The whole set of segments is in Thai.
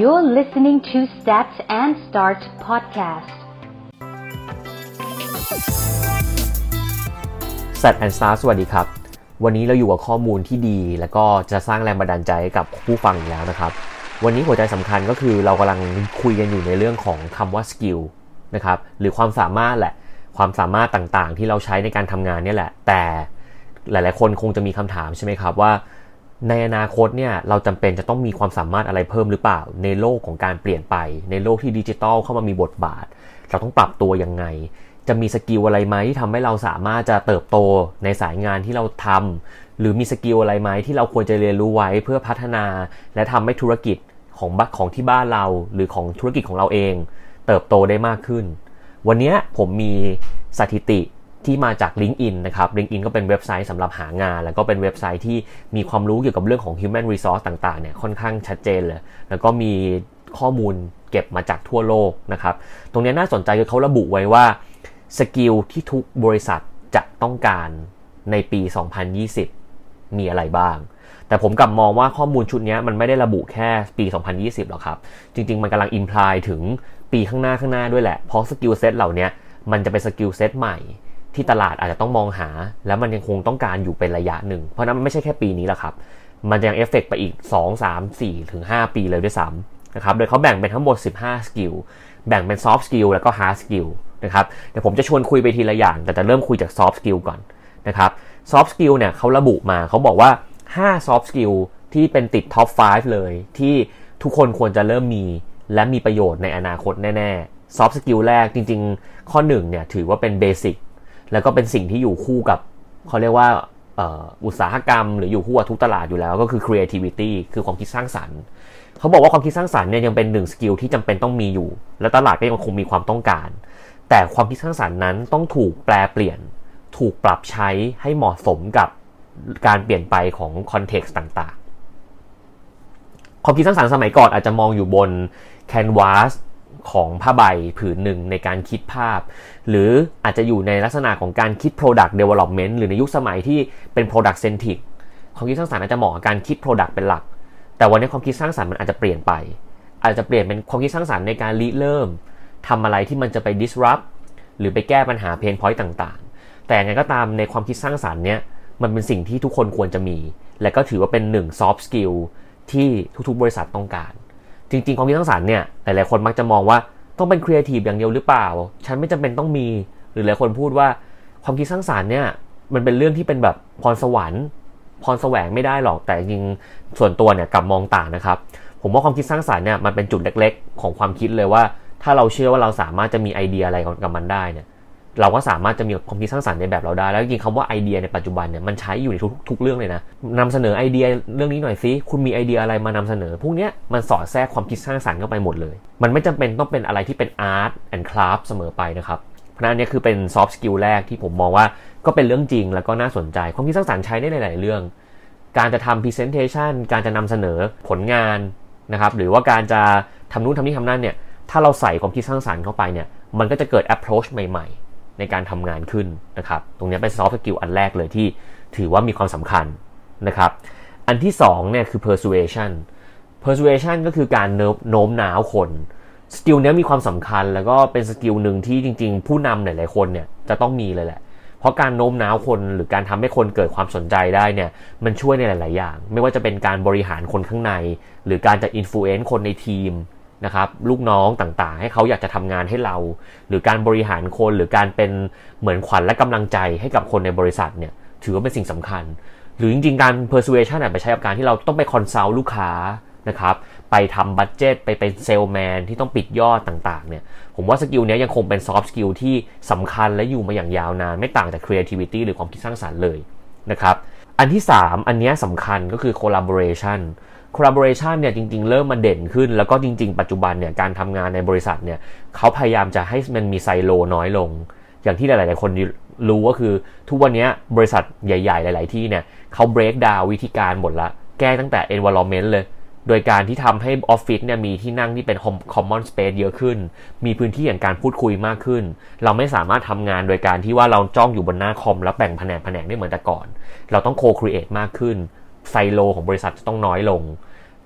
You're listening to Stats and Start podcast. Stat and Start สวัสดีครับ วันนี้เราอยู่กับข้อมูลที่ดี แล้วก็จะสร้างแรงบันดาลใจให้กับผู้ฟังอีกแล้วนะครับ วันนี้หัวใจสำคัญก็คือเรากำลังคุยกันอยู่ในเรื่องของคำว่า skill นะครับ หรือความสามารถแหละ ความสามารถต่างๆ ที่เราใช้ในการทำงานนี่แหละ แต่หลาย ๆ คนคงจะมีคำถามใช่ไหมครับว่า ในอนาคตเนี่ยเราจำเป็นจะต้องมีความสามารถอะไรเพิ่มหรือเปล่า ในโลกของการเปลี่ยนไป ในโลกที่ดิจิทัลเข้ามามีบทบาท เราต้องปรับตัวยังไง จะมี skill อะไรไหมที่ทำให้เราสามารถจะเติบโตในสายงานที่เราทำหรือมี skill อะไรไหมที่เราควรจะเรียนรู้ไว้เพื่อพัฒนา และทำให้ธุรกิจของบริษัทของที่บ้านเรา หรือของธุรกิจของเราเอง เติบโตได้มากขึ้น วันนี้ผมมีสถิติ ที่มาจาก LinkedIn นะครับ LinkedIn ก็เป็นเว็บไซต์สำหรับหางาน แล้วก็เป็นเว็บไซต์ที่มีความรู้เกี่ยวกับเรื่องของ human resource ต่างๆเนี่ยค่อนข้างชัดเจนเลย แล้วก็มีข้อมูลเก็บมาจากทั่วโลกนะครับ ตรงนี้น่าสนใจคือเขาระบุไว้ว่า skill ที่ทุกบริษัทจะต้องการในปี 2020 มีอะไรบ้าง แต่ผมกลับมองว่าข้อมูลชุดนี้มันไม่ได้ระบุแค่ปี 2020 หรอกครับ จริง ๆ มันกำลัง imply ถึงปีข้างหน้าข้างหน้าด้วยแหละ เพราะ skill set เหล่านี้มันจะเป็น skill set ใหม่ ที่ตลาดอาจจะต้องมองหา แล้วมันยังคงต้องการอยู่เป็นระยะหนึ่ง เพราะนั้นมันไม่ใช่แค่ปีนี้แหละครับ มันยังเอฟเฟกไปอีก 2 3 4ถึง5ปีเลยด้วยซ้ำนะครับ โดยเขาแบ่งเป็นทั้งหมด 15 skill แบ่งเป็น soft skill แล้วก็ hard skill นะครับ เดี๋ยวผมจะชวนคุยไปทีละอย่าง แต่จะเริ่มคุยจาก soft skill ก่อนนะครับ soft skill เนี่ยเขาระบุมาเขาบอกว่า5 soft skill ที่เป็นติด top 5 เลย ที่ทุกคนควรจะเริ่มมี และมีประโยชน์ในอนาคตแน่ๆ soft skill แรกจริง ๆ ข้อ1เนี่ยถือว่าเป็นเบสิก แล้วก็เป็นสิ่งที่อยู่คู่กับเขาเรียกว่าอุตสาหกรรม หรืออยู่คู่กับทุกตลาดอยู่แล้วก็คือ creativity คือความคิดสร้างสรรค์เขาบอกว่าความคิดสร้างสรรค์เนี่ยยังเป็นหนึ่ง skill ที่จำเป็นต้องมีอยู่ และตลาดก็ยังคงมีความต้องการ แต่ความคิดสร้างสรรค์นั้นต้องถูกแปรเปลี่ยน ถูกปรับใช้ให้เหมาะสมกับการเปลี่ยนไปของ context ต่างๆ ความคิดสร้างสรรค์สมัยก่อนอาจจะมองอยู่บนแคนวาส ของผ้าใบผืนหนึ่งในการคิดภาพ หรืออาจจะอยู่ในลักษณะของการคิด Product Development หรือในยุคสมัยที่เป็น Product Centric ความคิดสร้างสรรค์อาจจะเหมาะกับการคิด Product เป็นหลัก แต่วันนี้ความคิดสร้างสรรค์มันอาจจะเปลี่ยนไป อาจจะเปลี่ยนเป็นความคิดสร้างสรรค์ในการริเริ่มทำอะไรที่มันจะไป disrupt หรือไปแก้ปัญหา pain point ต่างๆ แต่ยังไงก็ตามในความคิดสร้างสรรค์เนี้ยมันเป็นสิ่งที่ทุกคนควรจะมี และก็ถือว่าเป็นหนึ่ง soft skill ที่ทุกๆ บริษัทต้องการ จริงๆความคิดสร้างสรรค์เนี่ยหลายๆคนมักจะมองว่าต้องเป็นครีเอทีฟอย่างเดียวหรือเปล่า ฉันไม่จำเป็นต้องมี หรือหลายคนพูดว่าความคิดสร้างสรรค์เนี่ยมันเป็นเรื่องที่เป็นแบบพรสวรรค์ พรแสวงไม่ได้หรอก แต่จริงส่วนตัวเนี่ยกลับมองต่างนะครับ ผมว่าความคิดสร้างสรรค์เนี่ยมันเป็นจุดเล็กๆ ของความคิดเลยว่า ถ้าเราเชื่อว่าเราสามารถจะมีไอเดียอะไรกับมันได้เนี่ย เราก็สามารถจะมีความคิดสร้างสรรค์ในแบบเราได้ แล้วจริงคำว่าไอเดียในปัจจุบันเนี่ยมันใช้อยู่ในทุกทุกเรื่องเลยนะนำเสนอไอเดียเรื่องนี้หน่อยซิคุณมีไอเดียอะไรมานำเสนอ พวกเนี้ยมันสอดแทรกความคิดสร้างสรรค์เข้าไปหมดเลย มันไม่จำเป็นต้องเป็นอะไรที่เป็น art and craft เสมอไปนะครับเพราะนั้นนี่คือเป็น soft skill แรกที่ผมมองว่าก็เป็นเรื่องจริงแล้วก็น่าสนใจ ความคิดสร้างสรรค์ใช้ได้หลาย ๆ เรื่อง การจะทำ presentation การจะนำเสนอผลงานนะครับหรือว่าการจะทำนู่นทำนี่ทำนั่นเนี่ยถ้าเราใส่ความคิดสร้างสรรค์เข้าไปเนี่ยมันก็จะเกิด approach ใหม่ ๆ ในการทำงานขึ้นนะครับ ตรงนี้เป็น soft skill อันแรกเลยที่ถือว่ามีความสำคัญนะครับ อันที่2เนี่ยคือ persuasion persuasion ก็คือการโน้มน้าวคน skill นี้มีความสำคัญ แล้วก็เป็น skill หนึ่งที่จริง ๆ ผู้นำหลายๆคนเนี่ยจะต้องมีเลยแหละ เพราะการโน้มน้าวคนหรือการทำให้คนเกิดความสนใจได้เนี่ยมันช่วยในหลาย ๆ อย่าง ไม่ว่าจะเป็นการบริหารคนข้างใน หรือการจะ influence คนในทีม นะครับลูกน้องต่างๆ ให้เขาอยากจะทำงานให้เรา หรือการบริหารคนหรือการเป็นเหมือนขวัญและกำลังใจให้กับคนในบริษัทเนี่ยถือว่าเป็นสิ่งสำคัญ หรือจริงๆ การ persuasion ไปใช้กับการที่เราต้องไป consult ลูกค้านะครับไปทำ budget ไปเป็นเซลแมนที่ต้องปิดยอดต่างๆเนี่ยผมว่า skill นี้ยังคงเป็น soft skill ที่สำคัญและอยู่มาอย่างยาวนาน ไม่ต่างจาก creativity หรือความคิดสร้างสรรค์เลยนะครับอันที่ 3 อันนี้สำคัญก็คือ collaboration collaboration เนี่ยจริง ๆ เริ่มมาเด่นขึ้น แล้วก็จริง ๆ ปัจจุบันเนี่ยการทำงานในบริษัทเนี่ยเขาพยายามจะให้มันมีไซโลน้อยลง อย่างที่หลาย ๆ คนรู้ก็คือทุกวันนี้บริษัทใหญ่ ๆ หลาย ๆ ที่เนี่ยเขา break down วิธีการหมดละแก้ตั้งแต่ environment เลย โดยการที่ทำให้ออฟฟิศเนี่ยมีที่นั่งที่เป็น common space เยอะขึ้น มีพื้นที่อย่างการพูดคุยมากขึ้น เราไม่สามารถทำงานโดยการที่ว่าเราจ้องอยู่บนหน้าคอมแล้วแบ่งแผนกแผนกได้เหมือนแต่ก่อน เราต้อง co-create มากขึ้น ไซโลของบริษัทจะต้องน้อยลง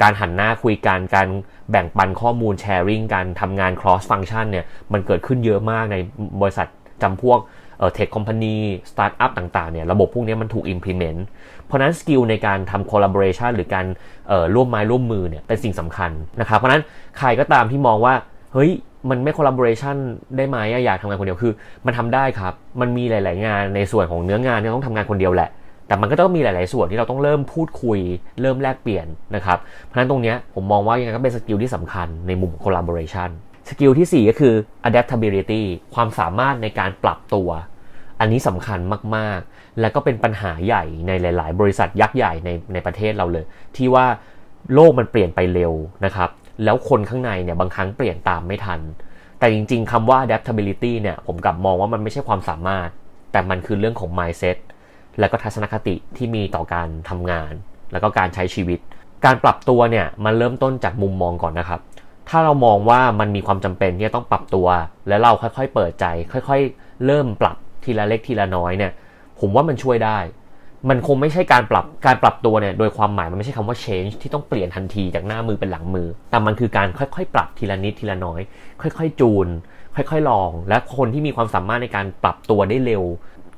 การหันหน้าคุยกันการแบ่งปันข้อมูล sharing การทำงาน cross function เนี่ยมันเกิดขึ้นเยอะมากในบริษัทจำพวกเอ่อ tech company สตาร์ทอัพต่างๆเนี่ยระบบพวกนี้มันถูก implement เพราะนั้น skill ในการทำ collaboration หรือการเอ่อร่วมไม้ร่วมมือเนี่ยเป็นสิ่งสำคัญนะครับเพราะนั้นใครก็ตามที่มองว่า เฮ้ยมันไม่ collaboration ได้ไหมอยากทำงานคนเดียวคือ มันทำได้ครับ มันมีหลาย ๆ งานในส่วนของเนื้องานที่ต้องทำงานคนเดียวแหละ แต่มันก็ต้องมีหลาย ๆ ส่วนที่เราต้องเริ่มพูดคุย เริ่มแลกเปลี่ยนนะครับ เพราะฉะนั้นตรงนี้ผมมองว่ายังไงก็เป็น skill ที่สำคัญในมุม collaboration skill ที่ 4 ก็คือ adaptability ความสามารถในการปรับตัว อันนี้สำคัญมาก ๆ และก็เป็นปัญหาใหญ่ในหลาย ๆ บริษัทยักษ์ใหญ่ในในประเทศเราเลย ที่ว่าโลกมันเปลี่ยนไปเร็วนะครับ แล้วคนข้างในเนี่ยบางครั้งเปลี่ยนตามไม่ทัน แต่จริง ๆคำว่า adaptability เนี่ยผมกลับมองว่ามันไม่ใช่ความสามารถ แต่มันคือเรื่องของ mindset และก็ทัศนคติที่มีต่อการทำงาน แล้วก็การใช้ชีวิต การปรับตัวเนี่ยมันเริ่มต้นจากมุมมองก่อนนะครับ ถ้าเรามองว่ามันมีความจำเป็นที่จะต้องปรับตัว และเราค่อยๆเปิดใจ ค่อยๆ เริ่มปรับทีละเล็กทีละน้อยเนี่ย ผมว่ามันช่วยได้ มันคงไม่ใช่การปรับการปรับตัวเนี่ยโดยความหมายมันไม่ใช่คำว่า change ที่ต้องเปลี่ยนทันทีจากหน้ามือเป็นหลังมือ แต่มันคือการค่อยๆ ปรับทีละนิดทีละน้อย ค่อยๆ จูนค่อยๆ ลอง และคนที่มีความสามารถในการปรับตัวได้เร็ว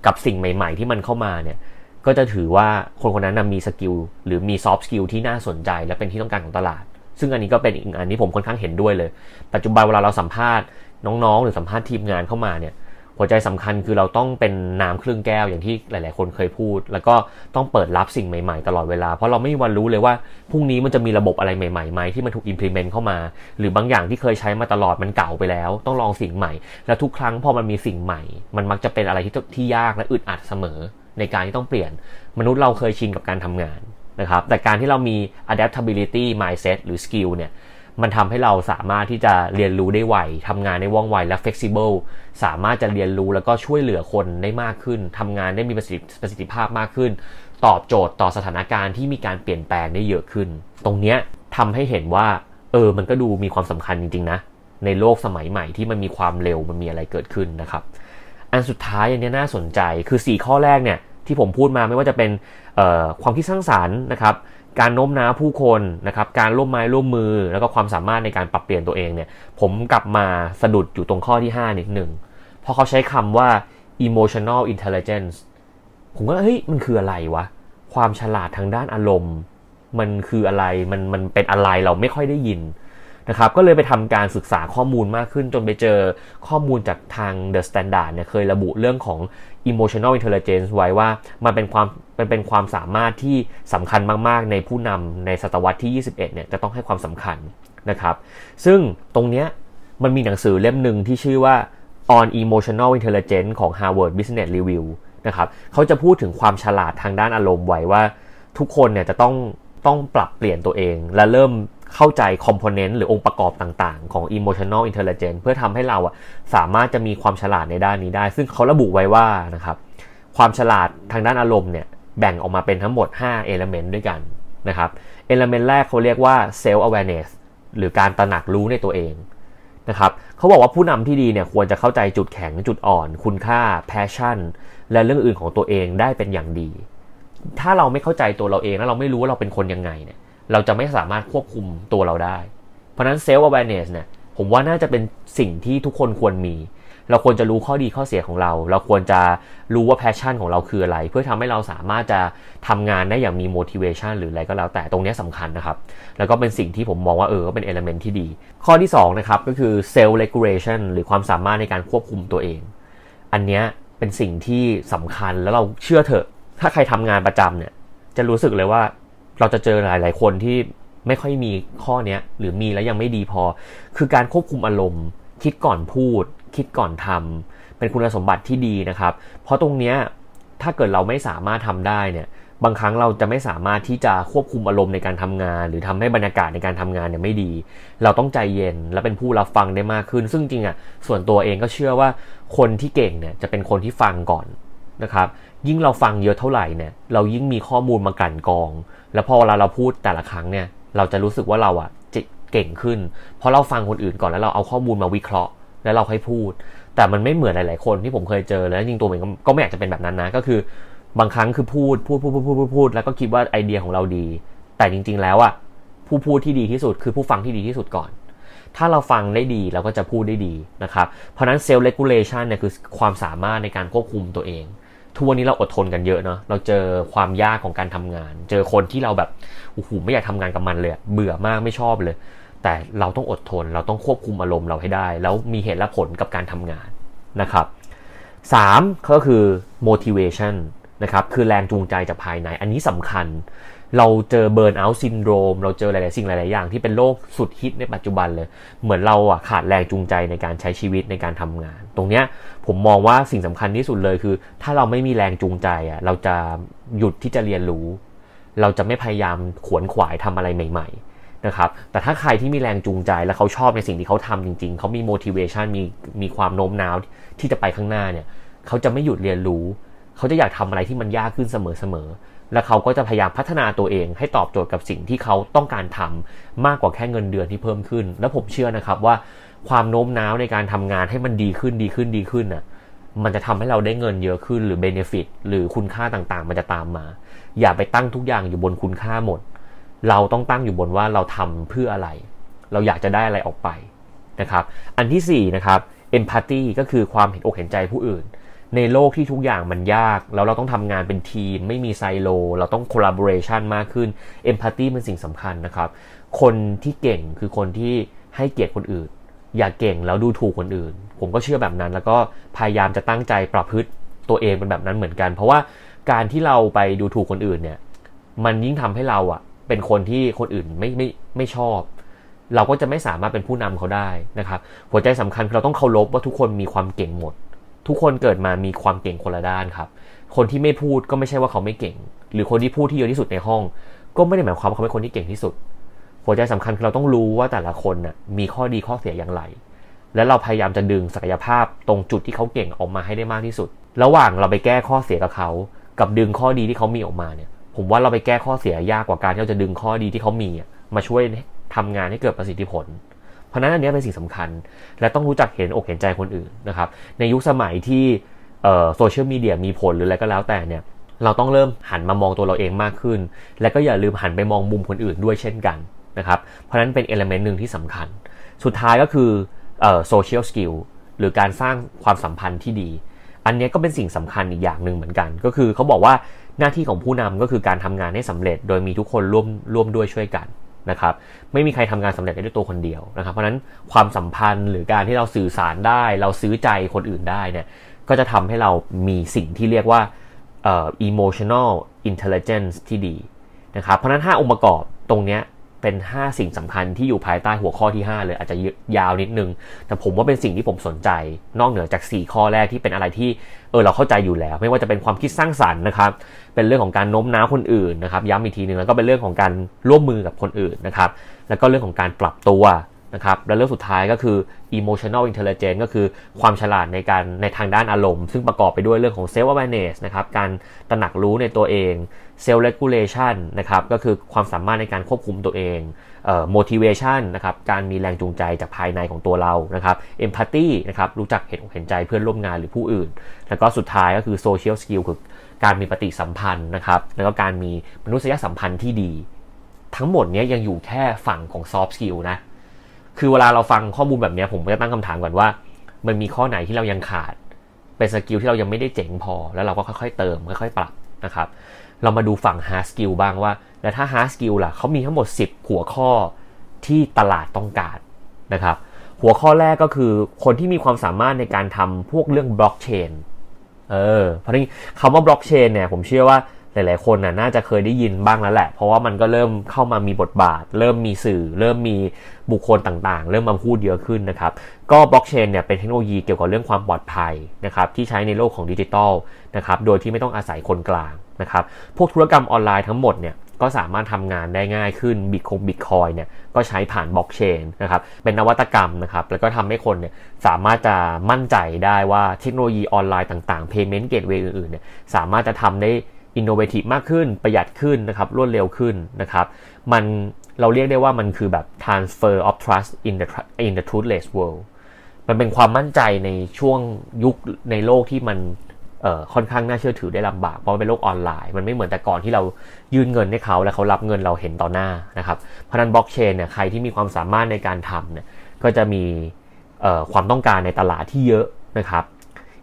กับสิ่งใหม่ ๆ ที่มันเข้ามาเนี่ยก็จะถือว่าคนคนนั้นมี skill หรือมี soft skill ที่น่าสนใจ และเป็นที่ต้องการของตลาด ซึ่งอันนี้ก็เป็นอีกอันที่ผมค่อนข้างเห็นด้วยเลย ปัจจุบันเวลาเราสัมภาษณ์น้องๆ หรือสัมภาษณ์ทีมงานเข้ามาเนี่ย หัวใจสำคัญคือเราต้องเป็นน้ำครึ่งแก้วอย่างที่หลาย ๆ คนเคยพูด แล้วก็ต้องเปิดรับสิ่งใหม่ ๆ ตลอดเวลา เพราะเราไม่มีวันรู้เลยว่าพรุ่งนี้มันจะมีระบบอะไรใหม่ๆไหมที่มันถูก implement เข้ามา หรือบางอย่างที่เคยใช้มาตลอดมันเก่าไปแล้ว ต้องลองสิ่งใหม่ แล้วทุกครั้งพอมันมีสิ่งใหม่ มันมักจะเป็นอะไรที่ที่ยากและอึดอัดเสมอ ในการที่ต้องเปลี่ยน มนุษย์เราเคยชินกับการทำงานนะครับแต่การที่เรามี adaptability mindset หรือ skill เนี่ย มันทำให้เราสามารถที่จะเรียนรู้ได้ไวทำงานได้ว่องไวและ flexible สามารถจะเรียนรู้แล้วก็ช่วยเหลือคนได้มากขึ้นทำงานได้มีประสิทธิภาพมากขึ้น ตอบโจทย์ต่อสถานการณ์ที่มีการเปลี่ยนแปลงได้เยอะขึ้น ตรงเนี้ยทำให้เห็นว่า เออ มันก็ดูมีความสำคัญจริง ๆ นะ ในโลกสมัยใหม่ที่มันมีความเร็วมันมีอะไรเกิดขึ้นนะครับ อันสุดท้ายอันนี้น่าสนใจคือ 4 ข้อแรกเนี่ยที่ผมพูดมาไม่ว่าจะเป็นความคิดสร้างสารรค์นะครับ การโน้มน้าวผู้คนนะครับการร่วมไม้ร่วมมือ แล้วก็ความสามารถในการปรับเปลี่ยนตัวเองเนี่ยผมกลับมาสะดุดอยู่ตรงข้อที่ 5 นิดหนึ่งเพราะเขาใช้คำว่า emotional intelligence ผมก็เฮ้ยมันคืออะไรวะ ความฉลาดทางด้านอารมณ์ มันคืออะไรมันมันเป็นอะไรเราไม่ค่อยได้ยิน นะครับก็เลยไปทำการศึกษาข้อมูลมากขึ้น จนไปเจอข้อมูลจากทาง The Standard เนี่ยเคยระบุเรื่องของ emotional intelligence ไว้ว่ามันเป็นความเป็นเป็นความสามารถที่สำคัญมากๆ ในผู้นำในศตวรรษที่ 21 เนี่ยจะต้องให้ความสำคัญนะครับ ซึ่งตรงเนี้ยมันมีหนังสือเล่มหนึ่งที่ชื่อว่า on emotional intelligence ของ Harvard Business Review นะครับเขาจะพูดถึงความฉลาดทางด้านอารมณ์ไว้ว่า ทุกคนเนี่ยจะต้องต้องปรับเปลี่ยนตัวเอง และเริ่ม เข้าใจคอมโพเนนต์หรือองค์ประกอบต่างๆ ของ emotional intelligence เพื่อทำให้เราอะสามารถจะมีความฉลาดในด้านนี้ได้ ซึ่งเขาระบุไว้ว่านะครับความฉลาดทางด้านอารมณ์เนี่ยแบ่งออกมาเป็นทั้งหมด 5 element ด้วยกันนะครับ element แรกเขาเรียกว่า self awareness หรือการตระหนักรู้ในตัวเองนะครับเขาบอกว่าผู้นำที่ดีเนี่ยควรจะเข้าใจจุดแข็งจุดอ่อน คุณค่า passion และเรื่องอื่นของตัวเองได้เป็นอย่างดี ถ้าเราไม่เข้าใจตัวเราเองแล้วเราไม่รู้ว่าเราเป็นคนยังไงเนี่ย เราจะไม่สามารถควบคุมตัวเราได้ เพราะนั้น self awareness เนี่ยผมว่าน่าจะเป็นสิ่งที่ทุกคนควรมี เราควรจะรู้ข้อดีข้อเสียของเรา เราควรจะรู้ว่า passion ของเราคืออะไร เพื่อทำให้เราสามารถจะทำงานได้อย่างมี motivation หรืออะไรก็แล้วแต่ตรงนี้สำคัญนะครับ แล้วก็เป็นสิ่งที่ผมมองว่าเออก็เป็น element ที่ดี ข้อที่2นะครับก็คือ self regulation หรือความสามารถในการควบคุมตัวเอง อันนี้เป็นสิ่งที่สำคัญแล้วเราเชื่อเถอะ ถ้าใครทำงานประจำเนี่ยจะรู้สึกเลยว่า เราจะเจอหลาย ๆ คนที่ไม่ค่อยมีข้อนี้หรือมีแล้วยังไม่ดีพอ คือการควบคุมอารมณ์ คิดก่อนพูด คิดก่อนทำเป็นคุณสมบัติที่ดีนะครับ เพราะตรงเนี้ยถ้าเกิดเราไม่สามารถทำได้เนี่ยบางครั้งเราจะไม่สามารถที่จะควบคุมอารมณ์ในการทำงาน หรือทำให้บรรยากาศในการทำงานเนี่ยไม่ดี เราต้องใจเย็นและเป็นผู้รับฟังได้มากขึ้น ซึ่งจริงอะส่วนตัวเองก็เชื่อว่าคนที่เก่งเนี่ยจะเป็นคนที่ฟังก่อน นะครับ ยิ่งเราฟังเยอะเท่าไหร่เนี่ย เรายิ่งมีข้อมูลมากลั่นกรอง แล้วพอเวลาเราพูดแต่ละครั้งเนี่ย เราจะรู้สึกว่าเราอะเก่งขึ้น เพราะเราฟังคนอื่นก่อนแล้วเราเอาข้อมูลมาวิเคราะห์ แล้วเราค่อยพูด แต่มันไม่เหมือนหลาย ๆ คนที่ผมเคยเจอแล้วจริงตัวเองก็ไม่อยากจะเป็นแบบนั้นนะ ก็คือบางครั้งคือพูดพูดพูดพูดพูดพูดพูดแล้วก็คิดว่าไอเดียของเราดี แต่จริง ๆ แล้วอะผู้พูดที่ดีที่สุดคือผู้ฟังที่ดีที่สุดก่อนถ้าเราฟังได้ดีเราก็จะพูดได้ดีนะครับ เพราะนั้นเซลล์เลกูเลชันเนี่ยคือความสามารถในการควบคุมตัวเอง ทุกวันนี้เราอดทนกันเยอะเนาะเราเจอความยากของการทำงาน เจอคนที่เราแบบโอ้โหไม่อยากทำงานกับมันเลยเบื่อมากไม่ชอบเลย แต่เราต้องอดทน เราต้องควบคุมอารมณ์เราให้ได้ แล้วมีเหตุและผลกับการทำงานนะครับสามก็คือ motivation นะครับคือแรงจูงใจจากภายใน อันนี้สำคัญ เราเจอ burnout syndrome เราเจอหลาย ๆ สิ่งหลาย ๆ อย่างที่เป็นโรคสุดฮิตในปัจจุบันเลย เหมือนเราอะขาดแรงจูงใจในการใช้ชีวิตในการทำงาน ตรงเนี้ยผมมองว่าสิ่งสำคัญที่สุดเลยคือ ถ้าเราไม่มีแรงจูงใจอะเราจะหยุดที่จะเรียนรู้ เราจะไม่พยายามขวนขวายทำอะไรใหม่ ๆนะครับแต่ถ้าใครที่มีแรงจูงใจและเขาชอบในสิ่งที่เขาทำจริง ๆ เขามี motivation มีมีความโน้มน้าวที่จะไปข้างหน้าเนี่ย เขาจะไม่หยุดเรียนรู้ เขาจะอยากทำอะไรที่มันยากขึ้นเสมอๆ และเขาก็จะพยายามพัฒนาตัวเองให้ตอบโจทย์กับสิ่งที่เขาต้องการทำมากกว่าแค่เงินเดือนที่เพิ่มขึ้น และผมเชื่อนะครับว่าความโน้มน้าวในการทำงานให้มันดีขึ้นดีขึ้นดีขึ้นน่ะมันจะทำให้เราได้เงินเยอะขึ้นหรือเบเนฟิตหรือคุณค่าต่างๆ มันจะตามมา อย่าไปตั้งทุกอย่างอยู่บนคุณค่าหมด เราต้องตั้งอยู่บนว่าเราทำเพื่ออะไร เราอยากจะได้อะไรออกไปนะครับ อันที่4นะครับ empathy ก็คือความเห็นอกเห็นใจผู้อื่น ในโลกที่ทุกอย่างมันยาก แล้วเราต้องทำงานเป็นทีม ไม่มีไซโล เราต้อง collaboration มากขึ้น empathy เป็นสิ่งสำคัญนะครับ คนที่เก่งคือคนที่ให้เกียรติคนอื่น อย่าเก่งแล้วดูถูกคนอื่น ผมก็เชื่อแบบนั้น แล้วก็พยายามจะตั้งใจประพฤติตัวเองเป็นแบบนั้นเหมือนกัน เพราะว่าการที่เราไปดูถูกคนอื่นเนี่ย มันยิ่งทำให้เราอะเป็นคนที่คนอื่นไม่ไม่ไม่ชอบ เราก็จะไม่สามารถเป็นผู้นำเขาได้นะครับ หัวใจสำคัญคือเราต้องเคารพว่าทุกคนมีความเก่งหมด ทุกคนเกิดมามีความเก่งคนละด้านครับ คนที่ไม่พูดก็ไม่ใช่ว่าเขาไม่เก่ง หรือคนที่พูดที่เยอะที่สุดในห้อง ก็ไม่ได้หมายความว่าเขาเป็นคนที่เก่งที่สุด หัวใจสำคัญคือเราต้องรู้ว่าแต่ละคนน่ะมีข้อดีข้อเสียอย่างไร และเราพยายามจะดึงศักยภาพตรงจุดที่เขาเก่งออกมาให้ได้มากที่สุด ระหว่างเราไปแก้ข้อเสียกับเขา กับดึงข้อดีที่เขามีออกมาเนี่ย ผมว่าเราไปแก้ข้อเสียยากกว่าการที่เราจะดึงข้อดีที่เขามีมาช่วยทำงานให้เกิดประสิทธิผล เพราะนั้นอันนี้เป็นสิ่งสำคัญ และต้องรู้จักเห็นอกเห็นใจคนอื่นนะครับ ในยุคสมัยที่โซเชียลมีเดียมีผลหรืออะไรก็แล้วแต่เนี่ยเราต้องเริ่มหันมามองตัวเราเองมากขึ้น และก็อย่าลืมหันไปมองมุมคนอื่นด้วยเช่นกันนะครับ เพราะนั้นเป็น element หนึ่งที่สำคัญ สุดท้ายก็คือ social skill หรือการสร้างความสัมพันธ์ที่ดี อันนี้ก็เป็นสิ่งสำคัญอีกอย่างหนึ่งเหมือนกัน ก็คือเขาบอกว่าหน้าที่ของผู้นำก็คือการทำงานให้สำเร็จ โดยมีทุกคนร่วมร่วมด้วยช่วยกัน นะครับไม่มีใครทำงานสำเร็จได้ด้วยตัวคนเดียวนะครับ เพราะนั้นความสัมพันธ์หรือการที่เราสื่อสารได้ เราซื้อใจคนอื่นได้เนี่ยก็จะทำให้เรามีสิ่งที่เรียกว่า emotional intelligence ที่ดีนะครับเพราะนั้น 5 องค์ประกอบตรงนี้ เป็น 5 สิ่งสำคัญที่อยู่ภายใต้หัวข้อที่ 5 เลยอาจจะยาวนิดนึง แต่ผมว่าเป็นสิ่งที่ผมสนใจ นอกเหนือจาก 4 ข้อแรกที่เป็นอะไรที่เออเราเข้าใจอยู่แล้ว ไม่ว่าจะเป็นความคิดสร้างสรรค์นะครับ เป็นเรื่องของการโน้มน้าวคนอื่นนะครับย้ำอีกทีหนึ่งแล้วก็เป็นเรื่องของการร่วมมือกับคนอื่นนะครับ แล้วก็เรื่องของการปรับตัว นะครับและเรื่องสุดท้ายก็คือ emotional intelligence ก็คือความฉลาดในการในทางด้านอารมณ์ ซึ่งประกอบไปด้วยเรื่องของ self awareness นะครับการตระหนักรู้ในตัวเอง self regulation นะครับก็คือความสามารถในการควบคุมตัวเองเอ่อ motivation นะครับการมีแรงจูงใจจากภายในของตัวเรานะครับ empathy นะครับรู้จักเห็นเห็นใจเพื่อนร่วมงานหรือผู้อื่น แล้วก็สุดท้ายก็คือ social skill คือการมีปฏิสัมพันธ์นะครับแล้วก็การมีมนุษยสัมพันธ์ที่ดี ทั้งหมดนี้ยังอยู่แค่ฝั่งของ soft skill นะ คือเวลาเราฟังข้อมูลแบบนี้ผมก็จะตั้งคำถามก่อนว่า มันมีข้อไหนที่เรายังขาด เป็นสกิลที่เรายังไม่ได้เจ๋งพอ แล้วเราก็ค่อยๆเติมค่อยๆปรับนะครับ เรามาดูฝั่ง hard skill บ้างว่า แล้วถ้า hard skill ล่ะเขามีทั้งหมด 10 หัวข้อที่ตลาดต้องการนะครับ หัวข้อแรกก็คือคนที่มีความสามารถในการทำพวกเรื่องบล็อกเชนเออเพราะนี่คำว่าบล็อกเชนเนี่ยผมเชื่อว่า หลายๆคนน่ะน่าจะเคยได้ยินบ้างแล้วแหละ เพราะว่ามันก็เริ่มเข้ามามีบทบาท เริ่มมีสื่อ เริ่มมีบุคคลต่างๆ เริ่มมาพูดเยอะขึ้นนะครับ ก็บล็อกเชนเนี่ยเป็นเทคโนโลยีเกี่ยวกับเรื่องความปลอดภัยนะครับที่ใช้ในโลกของดิจิทัลนะครับโดยที่ไม่ต้องอาศัยคนกลางนะครับพวกธุรกรรมออนไลน์ทั้งหมดเนี่ยก็สามารถทำงานได้ง่ายขึ้นบิตคงบิตคอยน์เนี่ยก็ใช้ผ่านบล็อกเชนนะครับเป็นนวัตกรรมนะครับแล้วก็ทำให้คนเนี่ยสามารถจะมั่นใจได้ว่าเทคโนโลยีออนไลน์ต่างๆ Payment Gateway อื่นๆเนี่ยสามารถจะทำได้ อินโนเวทีฟมากขึ้นประหยัดขึ้นนะครับรวดเร็วขึ้นนะครับมันเราเรียกได้ว่ามันคือแบบ transfer of trust in the in the truthless world มันเป็นความมั่นใจในช่วงยุคในโลกที่มันเอ่อค่อนข้างน่าเชื่อถือได้ลำบากเพราะเป็นโลกออนไลน์ มันไม่เหมือนแต่ก่อนที่เรายื่นเงินให้เขาแล้วเขารับเงินเราเห็นต่อหน้านะครับเพราะนั้นบล็อกเชนเนี่ยใครที่มีความสามารถในการทำเนี่ยก็จะมีความต้องการในตลาดที่เยอะนะครับ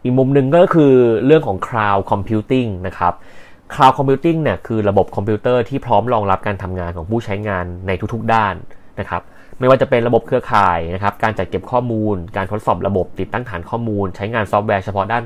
อีกมุมหนึ่งก็คือเรื่องของ cloud computing นะครับ cloud computing เนี่ยคือระบบคอมพิวเตอร์ที่พร้อมรองรับการทำงานของผู้ใช้งานในทุกๆด้านนะครับไม่ว่าจะเป็นระบบเครือข่ายนะครับ การจัดเก็บข้อมูล การทดสอบระบบติดตั้งฐานข้อมูล ใช้งานซอฟต์แวร์เฉพาะด้าน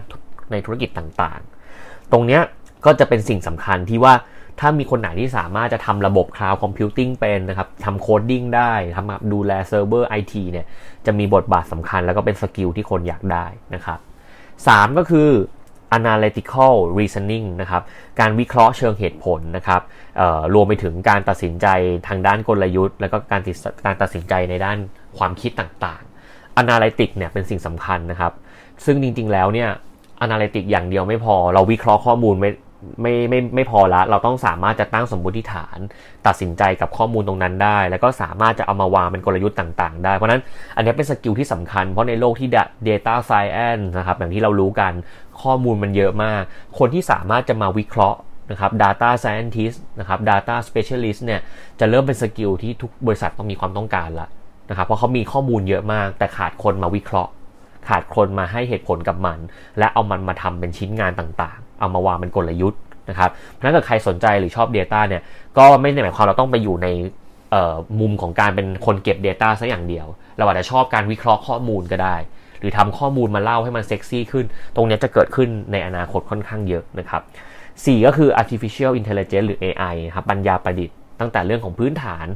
ในธุรกิจต่างๆ ตรงนี้ก็จะเป็นสิ่งสำคัญที่ว่าถ้ามีคนไหนที่สามารถจะทำระบบ Cloud Computing เป็นนะครับทำ coding ได้ทำดูแลเซิร์ฟเวอร์ไอทีเนี่ยจะมีบทบาทสำคัญแล้วก็เป็น skill ที่คนอยากได้นะครับ 3 ก็คือ analytical reasoning นะครับ การวิเคราะห์เชิงเหตุผลนะครับรวมไปถึงการตัดสินใจทางด้านกลยุทธ์ แล้วก็การการตัดสินใจในด้านความคิดต่างๆ analytic เนี่ยเป็นสิ่งสำคัญนะครับ ซึ่งจริงๆ แล้วเนี่ย analytic อย่างเดียวไม่พอ เราวิเคราะห์ข้อมูลไม่ไม่ไม่ไม่พอละ เราต้องสามารถจะตั้งสมมติฐาน ตัดสินใจกับข้อมูลตรงนั้นได้ แล้วก็สามารถจะเอามาวางเป็นกลยุทธ์ต่างๆ ได้ เพราะนั้นอันนี้เป็น skill ที่สำคัญ เพราะในโลกที่ data science นะครับอย่างที่เรารู้กัน ข้อมูลมันเยอะมาก คนที่สามารถจะมาวิเคราะห์นะครับ data scientist นะครับ data specialist เนี่ยจะเริ่มเป็น skill ที่ทุกบริษัทต้องมีความต้องการละนะครับเพราะเขามีข้อมูลเยอะมาก แต่ขาดคนมาวิเคราะห์ ขาดคนมาให้เหตุผลกับมัน และเอามันมาทำเป็นชิ้นงานต่างๆ เอามาวางเป็นกลยุทธ์นะครับถ้าเกิดใครสนใจหรือชอบ Data เนี่ยก็ไม่ได้หมายความเราต้องไปอยู่ในมุมของการเป็นคนเก็บ Data ซะอย่างเดียว เราอาจจะชอบการวิเคราะห์ข้อมูลก็ได้ หรือทำข้อมูลมาเล่าให้มันเซ็กซี่ขึ้น ตรงนี้จะเกิดขึ้นในอนาคตค่อนข้างเยอะนะครับ4ก็คือ artificial intelligence หรือ AI ครับปัญญาประดิษฐ์ตั้งแต่เรื่องของพื้นฐาน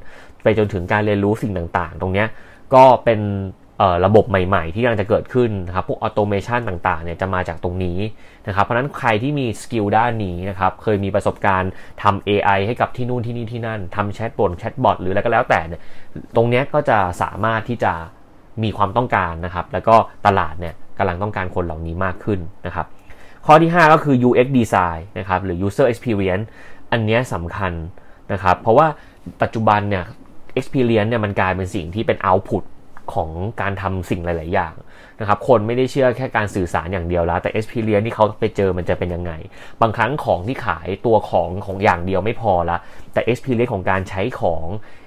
ไปจนถึงการเรียนรู้สิ่งต่างๆ ตรงนี้ก็เป็นระบบใหม่ ๆ ที่กำลังจะเกิดขึ้นนะครับพวก automation ต่างๆเนี่ยจะมาจากตรงนี้นะครับเพราะนั้นใครที่มี skill ด้านนี้นะครับเคยมีประสบการณ์ทำ AI ให้กับที่นู่นที่นี่ที่นั่นทำ chatbot chatbot หรืออะไรก็แล้วแต่เนี่ยตรงนี้ก็จะสามารถที่จะ มีความต้องการนะครับ แล้วก็ตลาดเนี่ยกำลังต้องการคนเหล่านี้มากขึ้นนะครับ ข้อที่ 5 ก็คือ UX design นะครับ หรือ user experience อันนี้สำคัญนะครับ เพราะว่าปัจจุบันเนี่ย experience เนี่ยมันกลายเป็นสิ่งที่เป็น output ของการทำสิ่งหลาย ๆ อย่างนะครับ คนไม่ได้เชื่อแค่การสื่อสารอย่างเดียวแล้ว แต่ experience ที่เขาไปเจอมันจะเป็นยังไง บางครั้งของที่ขายตัวของของอย่างเดียวไม่พอละ แต่ experience ของการใช้ของ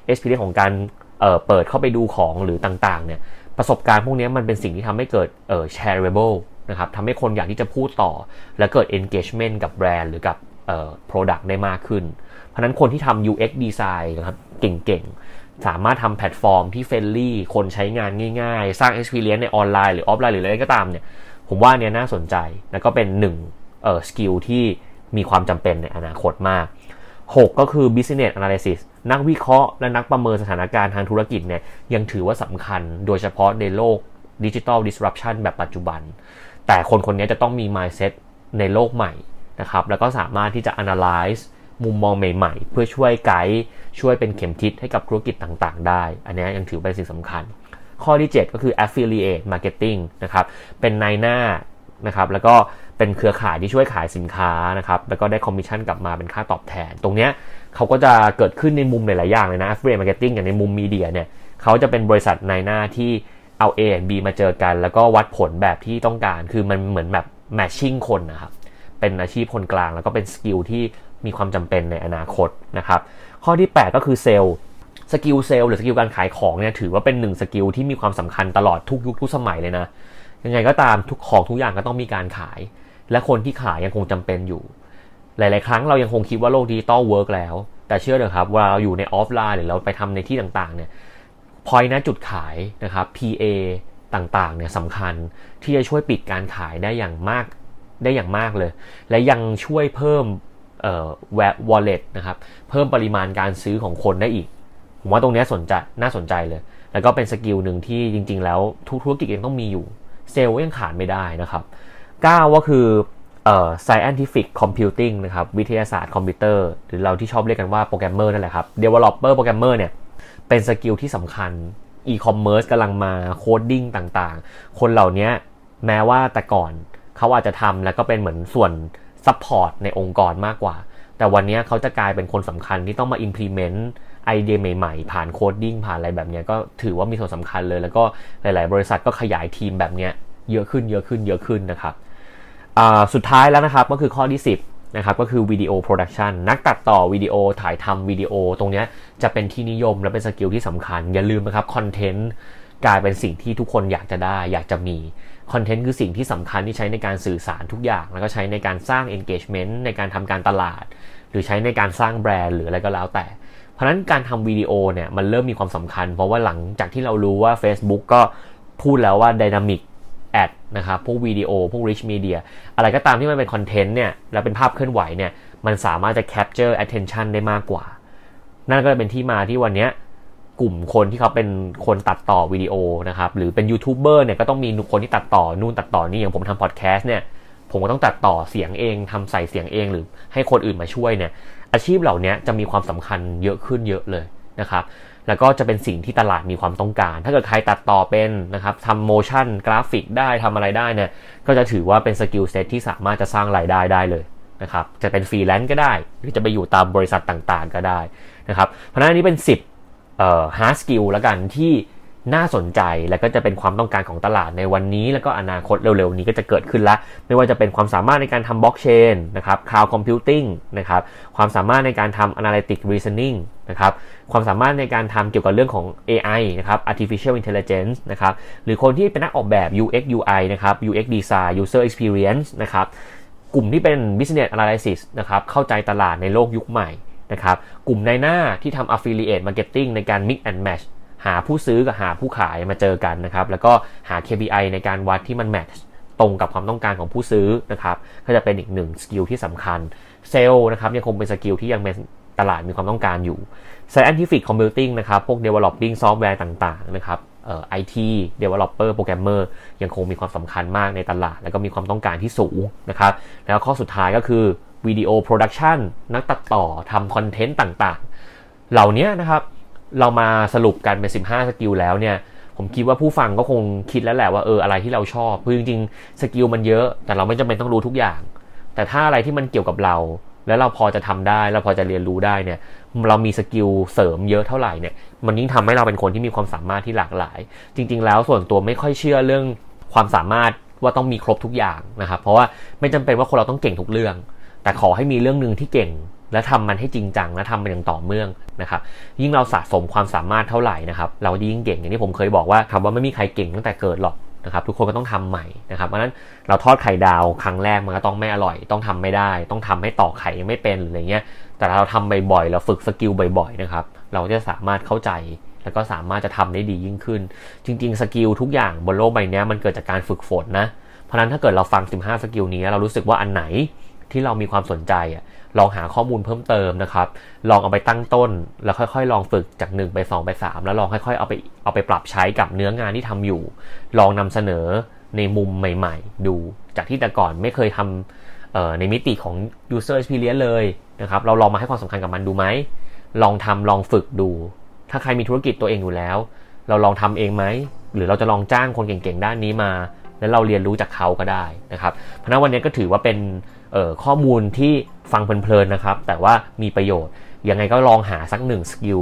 experience ของการ เเปิดเข้าไปดูของหรือต่างๆเนี่ยประสบการณ์พวกนี้มันเป็นสิ่งที่ทำให้เกิดเอ่อ shareable นะครับทำให้คนอยากที่จะพูดต่อ และเกิด engagement กับแบรนด์หรือกับเอ่อ product ได้มากขึ้น เพราะนั้นคนที่ทำ UX design นะครับเก่งๆ สามารถทำแพลตฟอร์มที่ friendly คนใช้งานง่ายๆ สร้าง Experience ในออนไลน์หรือออฟไลน์หรืออะไรก็ตามเนี่ยผมว่าเนี่ยน่าสนใจ แล้วก็เป็นหนึ่งเอ่อ skill ที่มีความจำเป็นในอนาคตมาก 6 ก็คือ business analysis นักวิเคราะห์และนักประเมินสถานการณ์ทางธุรกิจเนี่ยยังถือว่าสำคัญโดยเฉพาะในโลกดิจิทัล disruption แบบปัจจุบัน แต่คนคนนี้จะต้องมี mindset ในโลกใหม่นะครับ แล้วก็สามารถที่จะ analyze มุมมองใหม่ๆ เพื่อช่วยไกด์ช่วยเป็นเข็มทิศให้กับธุรกิจต่างๆ ได้ อันนี้ยังถือเป็นสิ่งสำคัญ ข้อที่ 7 ก็คือ affiliate marketing นะครับ เป็นนายหน้านะครับ แล้วก็ เป็นเครือข่ายที่ช่วยขายสินค้านะครับแล้วก็ได้คอมมิชชั่นกลับมาเป็นค่าตอบแทน ตรงนี้เขาก็จะเกิดขึ้นในมุมหลายๆอย่างเลยนะ affiliate marketing อย่างในมุมมีเดียเนี่ยเขาจะเป็นบริษัทในหน้าที่เอา A และ B มาเจอกัน แล้วก็วัดผลแบบที่ต้องการ คือมันเหมือนแบบ matching คนนะครับ เป็นอาชีพคนกลาง แล้วก็เป็น skill ที่มีความจำเป็นในอนาคตนะครับ ข้อที่ 8 ก็คือ sales skill sales หรือ skill การขายของเนี่ยถือว่าเป็นหนึ่ง skill ที่มีความสำคัญตลอดทุกยุคทุกสมัยเลยนะ ยังไงก็ตามทุกของทุกอย่างก็ต้องมีการขาย และคนที่ขายยังคงจำเป็นอยู่ หลาย ๆ ครั้งเรายังคงคิดว่าโลกดิจิตอล work แล้ว แต่เชื่อเถอะครับว่าเราอยู่ในออฟไลน์หรือเราไปทำในที่ต่าง ๆ เนี่ยพอยนะจุดขายนะครับ PC ต่าง ๆ เนี่ยสำคัญที่จะช่วยปิดการขายได้อย่างมากได้อย่างมากเลย และยังช่วยเพิ่มเอ่อแวะ wallet นะครับ เพิ่มปริมาณการซื้อของคนได้อีก ผมว่าตรงนี้สนใจน่าสนใจเลย แล้วก็เป็น skill หนึ่งที่จริง ๆ แล้วทุกธุรกิจยังต้องมีอยู่ เซลล์ยังขาดไม่ได้นะครับ 9 ก็คือเอ่อ scientific computing นะครับ วิทยาศาสตร์คอมพิวเตอร์ หรือเราที่ชอบเรียกกันว่าโปรแกรมเมอร์นั่นแหละครับ developer โปรแกรมเมอร์เนี่ย เป็น skill ที่สำคัญ e-commerce กำลังมา coding ต่างๆ คนเหล่านี้แม้ว่าแต่ก่อนเขาอาจจะทำแล้วก็เป็นเหมือนส่วน support ในองค์กรมากกว่า แต่วันนี้เขาจะกลายเป็นคนสำคัญที่ต้องมา implement ไอเดียใหม่ๆ ผ่าน coding ผ่านอะไรแบบนี้ก็ถือว่ามีส่วนสำคัญเลย แล้วก็หลาย ๆ บริษัทก็ขยายทีมแบบนี้เยอะขึ้นเยอะขึ้นเยอะขึ้นนะครับ สุดท้ายแล้วนะครับก็คือข้อที่ 10นะครับก็คือ video production นักตัดต่อวิดีโอถ่ายทำวิดีโอตรงนี้จะเป็นที่นิยมและเป็น skill ที่สำคัญ อย่าลืมนะครับคอนเทนต์กลายเป็นสิ่งที่ทุกคนอยากจะได้ อยากจะมีคอนเทนต์คือสิ่งที่สำคัญที่ใช้ในการสื่อสารทุกอย่าง แล้วก็ใช้ในการสร้าง engagement ในการทำการตลาด หรือใช้ในการสร้างแบรนด์หรืออะไรก็แล้วแต่ เพราะนั้นการทำวิดีโอเนี่ยมันเริ่มมีความสำคัญ เพราะว่าหลังจากที่เรารู้ว่า Facebook ก็พูดแล้วว่าดินามิก dynamic ad นะครับพวกวิดีโอพวก rich media อะไรก็ตามที่มันเป็นคอนเทนต์เนี่ยแล้วเป็นภาพเคลื่อนไหวเนี่ยมันสามารถจะ capture attention ได้มากกว่า นั่นก็เป็นที่มาที่วันนี้กลุ่มคนที่เขาเป็นคนตัดต่อวิดีโอนะครับหรือเป็นยูทูบเบอร์เนี่ยก็ต้องมีคนที่ตัดต่อนู่นตัดต่อนี่อย่างผมทำพอดแคสต์เนี่ยผมก็ต้องตัดต่อเสียงเองทำใส่เสียงเองหรือให้คนอื่นมาช่วยเนี่ยอาชีพเหล่านี้จะมีความสำคัญเยอะขึ้นเยอะเลยนะครับ แล้วก็จะเป็นสิ่งที่ตลาดมีความต้องการ ถ้าเกิดใครตัดต่อเป็นนะครับทำ motion graphic ได้ทำอะไรได้เนี่ย ก็จะถือว่าเป็น skill set ที่สามารถจะสร้างรายได้ได้เลยนะครับ จะเป็นฟรีแลนซ์ก็ได้ หรือจะไปอยู่ตามบริษัทต่างๆก็ได้นะครับ เพราะฉะนั้นนี้เป็น 10เอ่อ hard skill แล้วกันที่ น่าสนใจและก็จะเป็นความต้องการของตลาดในวันนี้ แล้วก็อนาคตเร็วๆนี้ก็จะเกิดขึ้นละไม่ว่าจะเป็นความสามารถในการทำบล็อกเชนนะครับ cloud computing นะครับความสามารถในการทำ analytic reasoning นะครับความสามารถในการทำเกี่ยวกับเรื่องของ AI นะครับ artificial intelligence นะครับหรือคนที่เป็นนักออกแบบ UX UI นะครับ UX design user experience นะครับกลุ่มที่เป็น business analysis นะครับเข้าใจตลาดในโลกยุคใหม่นะครับกลุ่มในหน้าที่ทำ affiliate marketing ในการ mix and match หาผู้ซื้อกับหาผู้ขายมาเจอกันนะครับ แล้วก็หา KPI ในการวัดที่มันแมทช์ตรงกับความต้องการของผู้ซื้อนะครับ ก็จะเป็นอีกหนึ่ง skill ที่สำคัญ เซลล์นะครับยังคงเป็น skill ที่ยังเป็นตลาดมีความต้องการอยู่ Scientific Computing นะครับ พวก Developing Software ต่างๆ นะครับเอ่อ IT Developer Programmer ยังคงมีความสำคัญมากในตลาด แล้วก็มีความต้องการที่สูงนะครับ แล้วข้อสุดท้ายก็คือ video production นักตัดต่อทำคอนเทนต์ต่างๆ เหล่านี้นะครับ เรามาสรุปกันเป็น 15 skill แล้วเนี่ย ผมคิดว่าผู้ฟังก็คงคิดแล้วแหละว่าเอออะไรที่เราชอบคือจริงๆ skill มันเยอะ แต่เราไม่จำเป็นต้องรู้ทุกอย่าง แต่ถ้าอะไรที่มันเกี่ยวกับเรา แล้วเราพอจะทำได้เราพอจะเรียนรู้ได้เนี่ย เรามี skill เสริมเยอะเท่าไหร่เนี่ย มันยิ่งทำให้เราเป็นคนที่มีความสามารถที่หลากหลาย จริง ๆ แล้วส่วนตัวไม่ค่อยเชื่อเรื่องความสามารถว่าต้องมีครบทุกอย่างนะครับ เพราะว่าไม่จำเป็นว่าคนเราต้องเก่งทุกเรื่อง แต่ขอให้มีเรื่องหนึ่งที่เก่ง และทำมันให้จริงจังและทำมันอย่างต่อเนื่องนะครับยิ่งเราสะสมความสามารถเท่าไหร่นะครับเรายิ่งเก่งอย่างที่ผมเคยบอกว่าคำว่าไม่มีใครเก่งตั้งแต่เกิดหรอกนะครับทุกคนก็ต้องทำใหม่นะครับเพราะนั้นเราทอดไข่ดาวครั้งแรกมันก็ต้องไม่อร่อย ต้องทำไม่ได้ ต้องทำให้ตอกไข่ยังไม่เป็นอะไรเงี้ยแต่เราทำบ่อยๆเราฝึก skill บ่อยๆนะครับเราจะสามารถเข้าใจแล้วก็สามารถจะทำได้ดียิ่งขึ้น จริง ๆ skill ทุกอย่างบนโลกใบนี้มันเกิดจากการฝึกฝนนะเพราะนั้นถ้าเกิดเราฟัง 15 skill นี้เรารู้สึกว่าอันไหนที่เรามีความสนใจอะ ลองหาข้อมูลเพิ่มเติมนะครับ ลองเอาไปตั้งต้น แล้วค่อยๆ ลองฝึกจาก 1 ไป 2 ไป 3 แล้วลองค่อยๆ เอาไปเอาไปปรับใช้กับเนื้องานที่ทำอยู่ ลองนำเสนอในมุมใหม่ ๆ ดู จากที่แต่ก่อนไม่เคยทำในมิติของ user experience เลยนะครับ เราลองมาให้ความสำคัญกับมันดูไหม ลองทำลองฝึกดู ถ้าใครมีธุรกิจตัวเองอยู่แล้ว เราลองทำเองไหม หรือเราจะลองจ้างคนเก่งๆ ด้านนี้มา แล้วเราเรียนรู้จากเขาก็ได้นะครับ เพราะนั้นวันนี้ก็ถือว่าเป็น ข้อมูลที่ฟังเพลินๆนะครับ แต่ว่ามีประโยชน์ ยังไงก็ลองหาสักหนึ่ง skill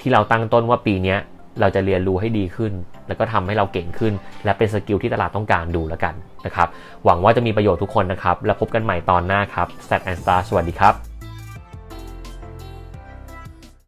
ที่เราตั้งต้นว่าปีนี้เราจะเรียนรู้ให้ดีขึ้น แล้วก็ทำให้เราเก่งขึ้น และเป็น skill ที่ตลาดต้องการดูแล้วกันนะครับ หวังว่าจะมีประโยชน์ทุกคนนะครับ แล้วพบกันใหม่ตอนหน้าครับ s t a t and Star สวัสดีครับ